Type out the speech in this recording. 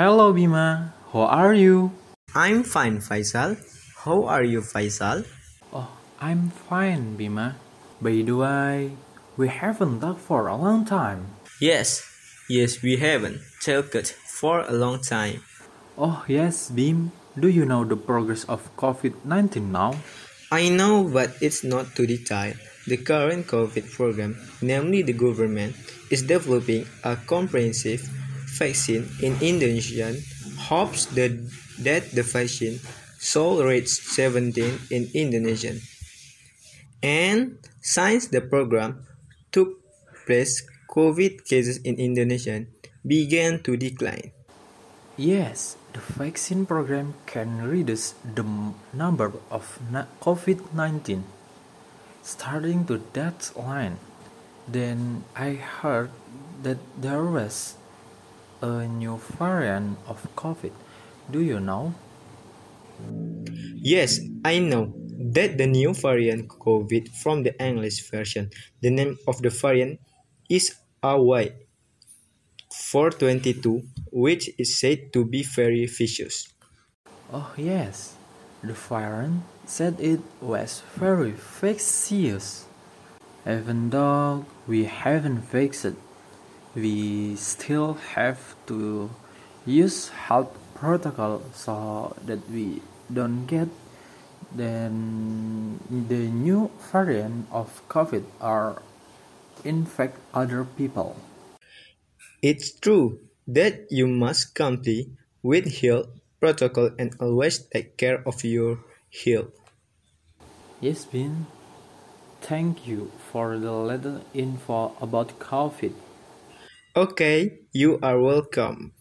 Hello Bima, how are you? I'm fine, Faisal. How are you, Faisal? Oh, I'm fine, Bima. By the way, we haven't talked for a long time. Yes, yes, we haven't talked for a long time. Oh, yes, Bim. Do you know the progress of COVID 19 now? I know, but it's not too detailed. The current COVID program, namely the government, is developing a comprehensive vaccine in Indonesia. Hopes that, that the vaccine shall reach 17 in Indonesia. And since the program took place, COVID cases in Indonesia began to decline. Yes, the vaccine program can reduce the number of COVID 19 starting to that line. Then I heard that there was a new variant of COVID. Do you know? Yes, I know that the new variant COVID from the English version. The name of the variant is AY 422, which is said to be very vicious. Oh, yes, the variant said it was very vicious. Even though we haven't fixed it, we still have to use health protocol so that we don't get then the new variant of COVID or infect other people. It's true that you must comply with health protocol and always take care of your health. Yes, Bin. Thank you for the little info about COVID. Okay, you are welcome.